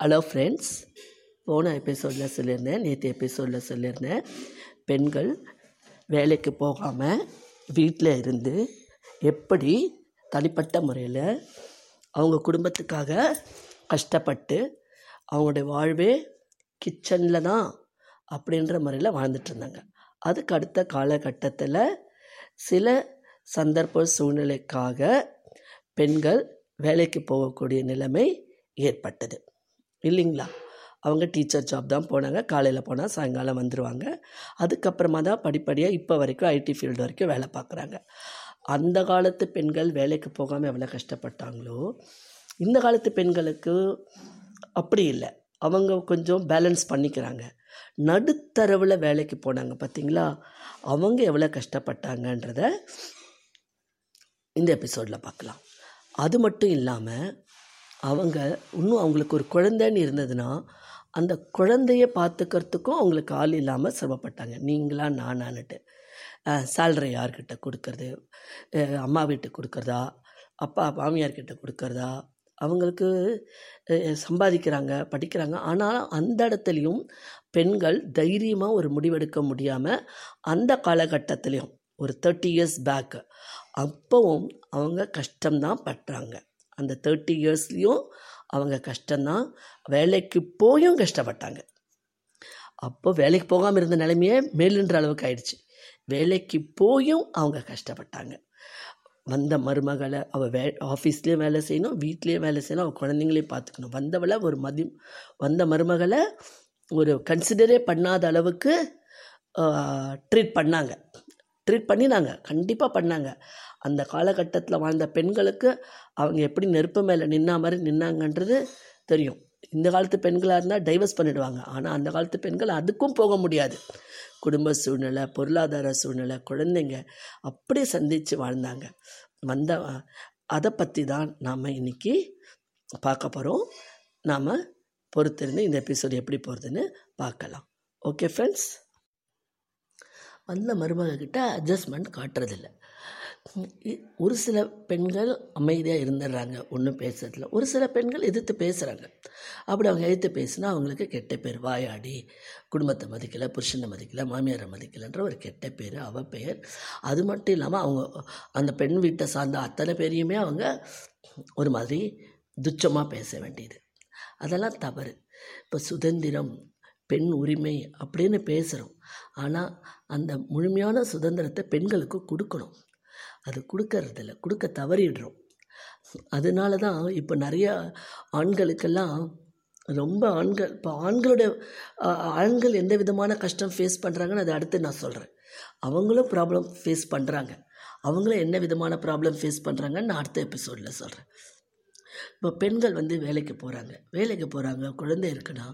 Hello friends போன எபிசோடில் சொல்லியிருந்தேன் நேற்று எபிசோடில் சொல்லியிருந்தேன் பெண்கள் வேலைக்கு போகாமல் வீட்டில் இருந்து எப்படி தனிப்பட்ட முறையில் அவங்க குடும்பத்துக்காக கஷ்டப்பட்டு அவங்களுடைய வாழ்வே கிச்சனில் தான் அப்படின்ற முறையில் வாழ்ந்துட்டு இருந்தாங்க. அதுக்கு அடுத்த காலகட்டத்தில் சில சந்தர்ப்ப சூழ்நிலைக்காக பெண்கள் வேலைக்கு போகக்கூடிய நிலைமை ஏற்பட்டது. இல்லைங்களா? அவங்க டீச்சர் ஜாப் தான் போனாங்க. காலையில் போனால் சாயங்காலம் வந்துடுவாங்க அதுக்கப்புறமா தான் படிப்படியாக இப்போ வரைக்கும் ஐடி ஃபீல்டு வரைக்கும் வேலை பார்க்குறாங்க. அந்த காலத்து பெண்கள் வேலைக்கு போகாமல் எவ்வளோ கஷ்டப்பட்டாங்களோ இந்த காலத்து பெண்களுக்கு அப்படி இல்லை. அவங்க கொஞ்சம் பேலன்ஸ் பண்ணிக்கிறாங்க. நடுத்தரவில் வேலைக்கு போனாங்க பார்த்தீங்களா அவங்க எவ்வளோ கஷ்டப்பட்டாங்கன்றத இந்த எபிசோடில் பார்க்கலாம். அது மட்டும் இல்லாமல் அவங்க இன்னும் அவங்களுக்கு ஒரு குழந்தைன்னு இருந்ததுன்னா அந்த குழந்தைய பார்த்துக்கிறதுக்கும் அவங்களுக்கு ஆள் இல்லாமல் சிரமப்பட்டாங்க. நீங்களா நானான்னுட்டு. சேலரி யார்கிட்ட கொடுக்கறது? அம்மா வீட்டுக்கு கொடுக்குறதா? அப்பா மாமியார்கிட்ட கொடுக்கறதா? அவங்களுக்கு சம்பாதிக்கிறாங்க படிக்கிறாங்க. ஆனால் அந்த இடத்துலையும் பெண்கள் தைரியமாக ஒரு முடிவெடுக்க முடியாமல் அந்த காலகட்டத்திலையும் ஒரு தேர்ட்டி இயர்ஸ் பேக்கு அப்போவும் அவங்க கஷ்டம்தான் பட்டுறாங்க அந்த தேர்ட்டி இயர்ஸ்லேயும் அவங்க கஷ்டம்தான். வேலைக்கு போயும் கஷ்டப்பட்டாங்க. அப்போ வேலைக்கு போகாமல் இருந்த நிலைமையே மேலுன்ற அளவுக்கு ஆயிடுச்சு. வேலைக்கு போயும் அவங்க கஷ்டப்பட்டாங்க. வந்த மருமகளை அவள் வே ஆஃபீஸ்லேயும் வேலை செய்யணும் வீட்லேயும் வேலை செய்யணும் அவள் குழந்தைங்களையும் பார்த்துக்கணும். வந்தவளை ஒரு மதி வந்த மருமகளை ஒரு கன்சிடரே பண்ணாத அளவுக்கு ட்ரீட் பண்ணாங்க. ட்ரீட் பண்ணினாங்க. கண்டிப்பாக பண்ணாங்க. அந்த காலகட்டத்தில் வாழ்ந்த பெண்களுக்கு அவங்க எப்படி நெருப்பு மேலே நின்னா மாதிரி நின்னாங்கன்றது தெரியும். இந்த காலத்து பெண்களாக இருந்தால் டைவர்ஸ் பண்ணிடுவாங்க. ஆனால் அந்த காலத்து பெண்கள் அதுக்கும் போக முடியாது. குடும்ப சூழ்நிலை பொருளாதார சூழ்நிலை குழந்தைங்க அப்படியே சந்தித்து வாழ்ந்தாங்க. வந்த அதை பற்றி தான் நாம் இன்றைக்கி பார்க்க போகிறோம் நாம் பொறுத்திருந்து இந்த எபிசோடு எப்படி போகிறதுன்னு பார்க்கலாம். ஓகே ஃப்ரெண்ட்ஸ் வந்த மருமகக்கிட்ட அட்ஜஸ்ட்மெண்ட் காட்டுறதில்ல. ஒரு சில பெண்கள் அமைதியாக இருந்துடுறாங்க. ஒன்றும் பேசுறதில்ல ஒரு சில பெண்கள் எதிர்த்து பேசுகிறாங்க அப்படி அவங்க எதிர்த்து பேசினா அவங்களுக்கு கெட்ட பேர் வாயாடி குடும்பத்தை மதிக்கலை புருஷனை மதிக்கலை மாமியாரை மதிக்கலைன்ற ஒரு கெட்ட பேர் அவ பெயர். அது மட்டும் இல்லாமல் அவங்க அந்த பெண் வீட்டை சார்ந்த அத்தனை பேரையுமே அவங்க ஒரு மாதிரி துச்சமாக பேச வேண்டியது. அதெல்லாம் தவறு. இப்போ சுதந்திரம் பெண் உரிமை அப்படின்னு பேசுகிறோம் ஆனால் அந்த முழுமையான சுதந்திரத்தை பெண்களுக்கு கொடுக்கணும். அது கொடுக்கறதில்ல கொடுக்க தவறிடுறோம். அதனால தான் இப்போ நிறைய ஆண்களுக்கெல்லாம் ரொம்ப ஆண்கள் இப்போ ஆண்களுடைய ஆண்கள் எந்த விதமான கஷ்டம் ஃபேஸ் பண்ணுறாங்கன்னு அதை அடுத்து நான் சொல்கிறேன் அவங்களும் ப்ராப்ளம் ஃபேஸ் பண்ணுறாங்க அவங்களும் என்ன விதமான ப்ராப்ளம் ஃபேஸ் பண்ணுறாங்கன்னு நான் அடுத்த எபிசோடில் சொல்கிறேன் இப்போ பெண்கள் வந்து வேலைக்கு போகிறாங்க வேலைக்கு போகிறாங்க குழந்தை இருக்குன்னா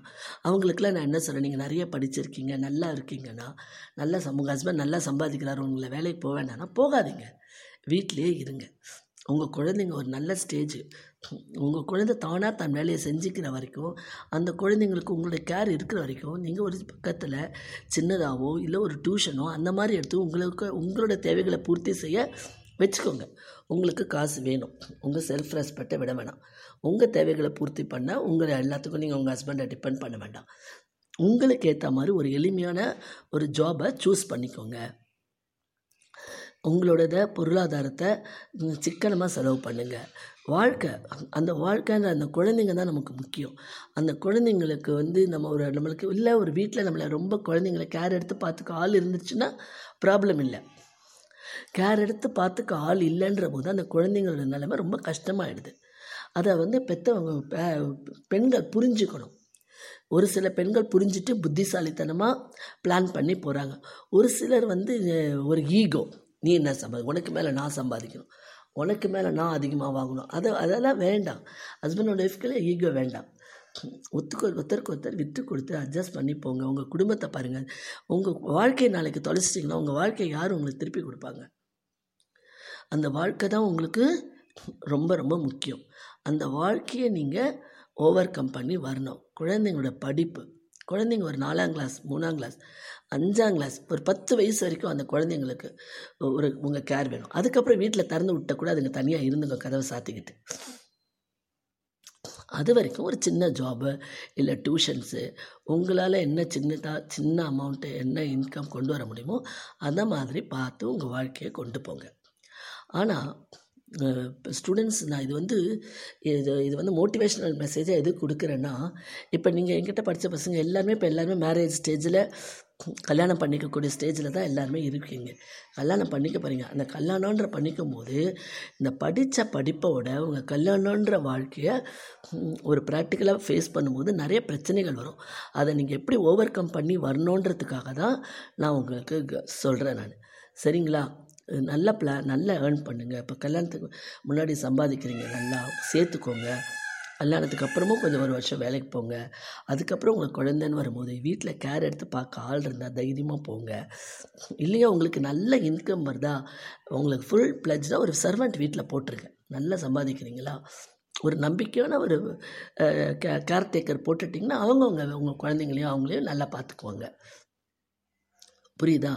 அவங்களுக்குலாம் நான் என்ன சொல்கிறேன் நீங்கள் நிறைய படிச்சிருக்கீங்க நல்லா இருக்கீங்கன்னா நல்லா சமூக ஹஸ்பண்ட் நல்லா சம்பாதிக்கிறாரு உங்களை வேலைக்கு போக வேண்டாம்னா போகாதீங்க. வீட்டிலேயே இருங்க. உங்கள் குழந்தைங்க ஒரு நல்ல ஸ்டேஜ் உங்கள் குழந்தை தானாக தன் வேலையை செஞ்சுக்கிற வரைக்கும் அந்த குழந்தைங்களுக்கு உங்களுடைய கேர் இருக்கிற வரைக்கும் நீங்கள் ஒரு பக்கத்தில் சின்னதாகவோ இல்லை ஒரு டியூஷனோ அந்த மாதிரி எடுத்து உங்களுக்கு உங்களோட தேவைகளை பூர்த்தி செய்ய வச்சுக்கோங்க. உங்களுக்கு காசு வேணும். உங்கள் செல்ஃப் ரெஸ்பெக்டை விட வேணாம். உங்கள் தேவைகளை பூர்த்தி பண்ண உங்களை எல்லாத்துக்கும் நீங்கள் உங்கள் ஹஸ்பண்டை டிபெண்ட் பண்ண வேண்டாம். உங்களுக்கு ஏற்ற மாதிரி ஒரு எளிமையான ஒரு ஜாபை சூஸ் பண்ணிக்கோங்க. உங்களோட பொருளாதாரத்தை சிக்கனமாக செலவு பண்ணுங்கள் வாழ்க்கை அந்த வாழ்க்கைன்ற அந்த குழந்தைங்க தான் நமக்கு முக்கியம். அந்த குழந்தைங்களுக்கு வந்து நம்ம ஒரு நம்மளுக்கு இல்லை ஒரு வீட்டில் நம்மளை ரொம்ப குழந்தைங்கள கேர் எடுத்து பார்த்துக்க ஆள் இருந்துச்சுன்னா ப்ராப்ளம் இல்லை. கேர் எடுத்து பார்த்துக்க ஆள் இல்லைன்ற போது அந்த குழந்தைங்களோட நிலைமை ரொம்ப கஷ்டமாயிடுது. அதை வந்து பெற்றவங்க பெ- பெண்கள் புரிஞ்சுக்கணும். ஒரு சில பெண்கள் புரிஞ்சுட்டு புத்திசாலித்தனமாக பிளான் பண்ணி போகிறாங்க ஒரு சிலர் வந்து ஒரு ஈகோ நீ என்ன சம்பாதி உனக்கு மேலே நான் சம்பாதிக்கணும். உனக்கு மேலே நான் அதிகமாக வாங்கணும். அதை அதெல்லாம் வேண்டாம். ஹஸ்பண்ட் அண்ட் ஈகோ வேண்டாம். ஒத்துக்கு ஒருத்தருக்கு ஒருத்தர் விட்டு கொடுத்து அட்ஜஸ்ட் பண்ணி போங்க. உங்கள் குடும்பத்தை பாருங்கள் உங்கள் வாழ்க்கையை நாளைக்கு தொலைச்சிட்டிங்கன்னா உங்கள் வாழ்க்கையை யார் உங்களுக்கு திருப்பி கொடுப்பாங்க? அந்த வாழ்க்கை தான் உங்களுக்கு ரொம்ப ரொம்ப முக்கியம். அந்த வாழ்க்கையை நீங்கள் ஓவர் கம் பண்ணி வரணும். குழந்தைங்களோட படிப்பு. குழந்தைங்க ஒரு நாலாம் கிளாஸ் மூணாம் கிளாஸ் அஞ்சாம் கிளாஸ் ஒரு பத்து வயசு வரைக்கும் அந்த குழந்தைங்களுக்கு ஒரு உங்கள் கேர் வேணும். அதுக்கப்புறம் வீட்டில் திறந்து விட்ட கூட அதுங்க தனியாக இருந்துங்க கதவை சாத்திக்கிட்டு. அது வரைக்கும் ஒரு சின்ன ஜாபு இல்லை டியூஷன்ஸு உங்களால் என்ன சின்னதாக சின்ன அமௌண்ட்டு என்ன இன்கம் கொண்டு வர முடியுமோ அந்த மாதிரி பார்த்து உங்கள் வாழ்க்கையை கொண்டு போங்க. ஆனால் இப்போ ஸ்டூடெண்ட்ஸ் நான் இது வந்து இது இது வந்து மோட்டிவேஷ்னல் மெசேஜாக எது கொடுக்குறேன்னா இப்போ நீங்கள் என்கிட்ட படித்த பசங்க எல்லாருமே இப்போ எல்லாருமே மேரேஜ் ஸ்டேஜில் கல்யாணம் பண்ணிக்கக்கூடிய ஸ்டேஜில் தான் எல்லாருமே இருக்கீங்க. கல்யாணம் பண்ணிக்க போகிறீங்க அந்த கல்யாணன்ற பண்ணிக்கும் போது இந்த படித்த படிப்போட உங்கள் கல்யாணன்ற வாழ்க்கையை ஒரு ப்ராக்டிக்கலாக ஃபேஸ் பண்ணும்போது நிறைய பிரச்சனைகள் வரும். அதை நீங்கள் எப்படி ஓவர் கம் பண்ணி வரணுன்றதுக்காக தான் நான் உங்களுக்கு சொல்கிறேன் நான். சரிங்களா? நல்ல பிளான் நல்லா ஏர்ன் பண்ணுங்கள் இப்போ கல்யாணத்துக்கு முன்னாடி சம்பாதிக்கிறீங்க. நல்லா சேர்த்துக்கோங்க. கல்யாணத்துக்கு அப்புறமும் கொஞ்சம் ஒரு வருஷம் வேலைக்கு போங்க. அதுக்கப்புறம் உங்களுக்கு குழந்தைன்னு வரும்போது வீட்டில் கேர் எடுத்து பார்க்க ஆள் இருந்தால் தைரியமாக போங்க. இல்லையா உங்களுக்கு நல்ல இன்கம் வருதா உங்களுக்கு ஃபுல் ப்ளஜ்டாக ஒரு சர்வெண்ட் வீட்டில் போட்டுருங்க நல்லா சம்பாதிக்கிறீங்களா? ஒரு நம்பிக்கையான ஒரு கே கேர்டேக்கர் போட்டுட்டிங்கன்னா அவங்கவுங்க உங்கள் குழந்தைங்களையும் அவங்களையும் நல்லா பார்த்துக்குவாங்க. புரியுதா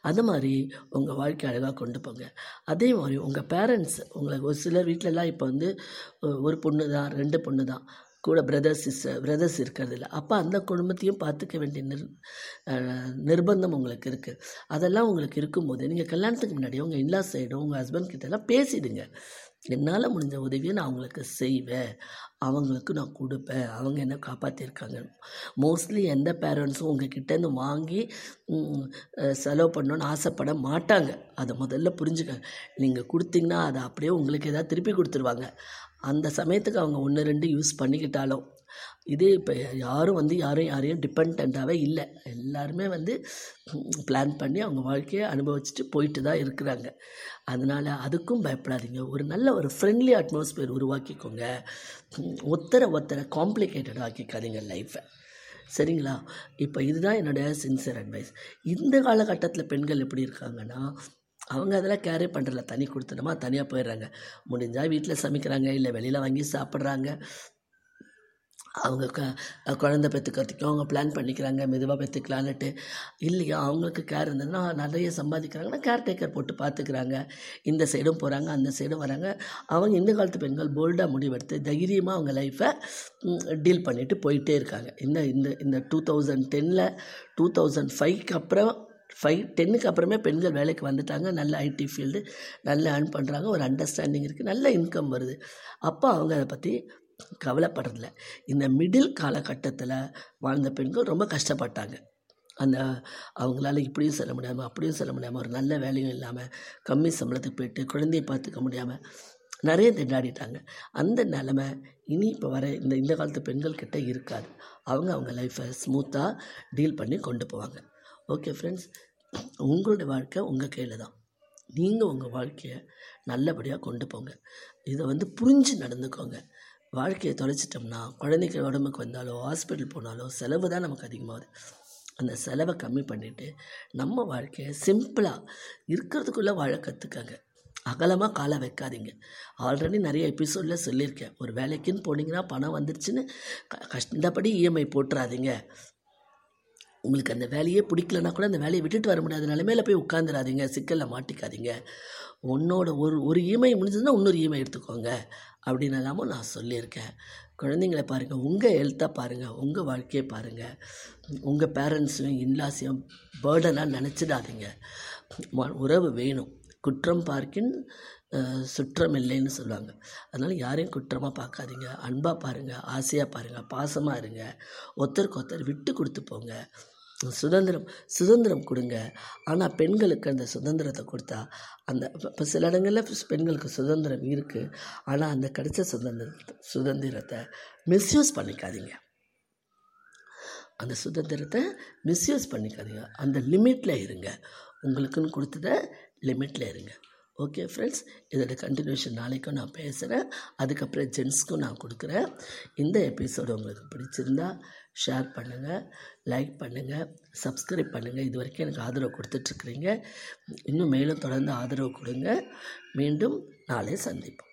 அது மாதிரி உங்கள் வாழ்க்கை அழகாக கொண்டு போங்க. அதே மாதிரி உங்கள் பேரண்ட்ஸ் உங்களை ஒரு சிலர் வீட்டிலலாம் இப்போ வந்து ஒரு பொண்ணு தான் ரெண்டு பொண்ணு தான் கூட பிரதர்ஸ் சிஸ்டர் பிரதர்ஸ் இருக்கிறதில்ல. அப்போ அந்த குடும்பத்தையும் பார்த்துக்க வேண்டிய நிர் நிர்பந்தம் உங்களுக்கு இருக்குது அதெல்லாம் உங்களுக்கு இருக்கும்போது நீங்கள் கல்யாணத்துக்கு முன்னாடி உங்கள் இல்லா சைடும் உங்கள் ஹஸ்பண்ட் கிட்டலாம் பேசிடுங்க. என்னால் முடிஞ்ச உதவியை நான் அவங்களுக்கு செய்வேன். அவங்களுக்கு நான் கொடுப்பேன். அவங்க என்ன காப்பாற்றிருக்காங்க மோஸ்ட்லி எந்த பேரண்ட்ஸும் உங்கள் கிட்டேருந்து வாங்கி செலவு பண்ணணும்னு ஆசைப்பட மாட்டாங்க. அதை முதல்ல புரிஞ்சுக்கங்க. நீங்கள் கொடுத்தீங்கன்னா அதை அப்படியே உங்களுக்கு ஏதாவது திருப்பி கொடுத்துருவாங்க. அந்த சமயத்துக்கு அவங்க ஒன்று ரெண்டு யூஸ் பண்ணிக்கிட்டாலும். இதே இப்போ யாரும் வந்து யாரும் யாரையும் டிபெண்ட்டாகவே இல்லை. எல்லாருமே வந்து பிளான் பண்ணி அவங்க வாழ்க்கையை அனுபவிச்சுட்டு போயிட்டு தான் இருக்கிறாங்க. அதனால் அதுக்கும் பயப்படாதீங்க. ஒரு நல்ல ஒரு ஃப்ரெண்ட்லி அட்மாஸ்பியர் உருவாக்கிக்கோங்க. ஒத்தரை ஒத்தரை காம்ப்ளிகேட்டட் ஆக்கிக்காதீங்க லைஃப்பை சரிங்களா? இப்போ இதுதான் என்னுடைய சின்சியர் அட்வைஸ் இந்த காலகட்டத்தில் பெண்கள் எப்படி இருக்காங்கன்னா அவங்க அதெல்லாம் கேரே பண்ணுறல தனி கொடுத்தனமா தனியாக போயிடுறாங்க. முடிஞ்சால் வீட்டில் சமைக்கிறாங்க இல்லை வெளியில் வாங்கி சாப்பிட்றாங்க. அவங்க க குழந்த பெற்றுக்கிறதுக்கும் அவங்க பிளான் பண்ணிக்கிறாங்க. மெதுவாக பெற்றுக்கலான்ட்டு இல்லையா? அவங்களுக்கு கேர் இருந்ததுன்னா நிறைய சம்பாதிக்கிறாங்கன்னா கேர் டேக்கர் போட்டு பார்த்துக்கிறாங்க. இந்த சைடும் போகிறாங்க அந்த சைடும் வராங்க. அவங்க இந்த காலத்து பெண்கள் போல்டாக முடிவெடுத்து தைரியமாக அவங்க லைஃப்பை டீல் பண்ணிவிட்டு போயிட்டே இருக்காங்க. இந்த இந்த இந்த டூ தௌசண்ட் டெனில் டூ தௌசண்ட் ஃபைவ்க்கு அப்புறம் ஃபைவ் டென்னுக்கு அப்புறமே பெண்கள் வேலைக்கு வந்துட்டாங்க. நல்ல ஐடி ஃபீல்டு நல்லா ஏர்ன் பண்ணுறாங்க ஒரு அண்டர்ஸ்டாண்டிங் இருக்குது நல்ல இன்கம் வருது. அப்போ அவங்க அதை பற்றி கவலைப்படுறதில்ல. இந்த மிடில் காலகட்டத்தில் வாழ்ந்த பெண்கள் ரொம்ப கஷ்டப்பட்டாங்க. அந்த அவங்களால இப்படியும் செல்ல முடியாமல் அப்படியும் செல்ல முடியாமல் ஒரு நல்ல வேலையும் இல்லாமல் கம்மி சம்பளத்துக்கு போயிட்டு குழந்தைய பார்த்துக்க முடியாமல் நிறைய திண்டாடிட்டாங்க. அந்த நிலமை இனி இப்போ வர இந்த இந்த காலத்து பெண்கள்கிட்ட இருக்காது. அவங்க அவங்க லைஃப்பை ஸ்மூத்தாக டீல் பண்ணி கொண்டு போவாங்க. ஓகே ஃப்ரெண்ட்ஸ் உங்களுடைய வாழ்க்கை உங்கள் கையில் தான். நீங்கள் உங்கள் வாழ்க்கையை நல்லபடியாக கொண்டு போங்க. இதை வந்து புரிஞ்சு நடந்துக்கோங்க. வாழ்க்கையை தொலைச்சிட்டோம்னா குழந்தைக்கு உடம்புக்கு வந்தாலோ ஹாஸ்பிட்டல் போனாலோ செலவு தான் நமக்கு அதிகமாகுது. அந்த செலவை கம்மி பண்ணிவிட்டு நம்ம வாழ்க்கையை சிம்பிளாக இருக்கிறதுக்குள்ளே வாழ கற்றுக்கங்க அகலமாக காலை வைக்காதீங்க. ஆல்ரெடி நிறைய எபிசோடில் சொல்லியிருக்கேன். ஒரு வேலைக்குன்னு போனீங்கன்னா பணம் வந்துருச்சுன்னு க கஷ்டப்படி இஎம்ஐ போட்டுறாதீங்க. உங்களுக்கு அந்த வேலையே பிடிக்கலனா கூட அந்த வேலையை விட்டுட்டு வர முடியாத. நிலைமையில போய் உட்காந்துடாதீங்க சிக்கலில் மாட்டிக்காதீங்க. உன்னோட ஒரு ஒரு இஎம்ஐ முடிஞ்சதுன்னா இன்னொரு இமை எடுத்துக்கோங்க. அப்படின்னு எல்லாமும் நான் சொல்லியிருக்கேன். குழந்தைங்கள பாருங்கள் உங்கள் ஹெல்த்தாக பாருங்கள் உங்கள் வாழ்க்கையை பாருங்கள் உங்கள் பேரண்ட்ஸையும் இன்லாஸையும் பேர்டனாக நினச்சிடாதீங்க. உறவு வேணும். குற்றம் பார்க்கின் சுற்றம் இல்லைன்னு சொல்லுவாங்க. அதனால் யாரையும் குற்றமாக பார்க்காதீங்க. அன்பாக பாருங்கள் ஆசையாக பாருங்கள் பாசமாக இருங்க. ஒருத்தருக்கு ஒருத்தர் விட்டு கொடுத்து போங்க. சுதந்திரம் சுதந்திரம் கொடுங்க. ஆனால் பெண்களுக்கு அந்த சுதந்திரத்தை கொடுத்தா அந்த இப்போ சில இடங்களில் பெண்களுக்கு சுதந்திரம் இருக்குது ஆனால் அந்த கிடைச்ச சுதந்திரத்தை சுதந்திரத்தை மிஸ்யூஸ் பண்ணிக்காதீங்க. அந்த சுதந்திரத்தை மிஸ்யூஸ் பண்ணிக்காதீங்க. அந்த லிமிட்டில் இருங்க. உங்களுக்குன்னு கொடுத்தத லிமிட்டில் இருங்க. ஓகே ஃப்ரெண்ட்ஸ் இதோட கண்டினியூஷன் நாளைக்கும் நான் பேசுகிறேன் அதுக்கப்புறம் ஜென்ஸ்க்கும் நான் கொடுக்குறேன். இந்த எபிசோடு உங்களுக்கு பிடிச்சிருந்தா ஷேர் பண்ணுங்கள் லைக் பண்ணுங்கள் சப்ஸ்கிரைப் பண்ணுங்கள் இது வரைக்கும் எனக்கு ஆதரவு கொடுத்துட்ருக்குறீங்க இன்னும் மேலும் தொடர்ந்து ஆதரவு கொடுங்க. மீண்டும் நாளை சந்திப்போம்.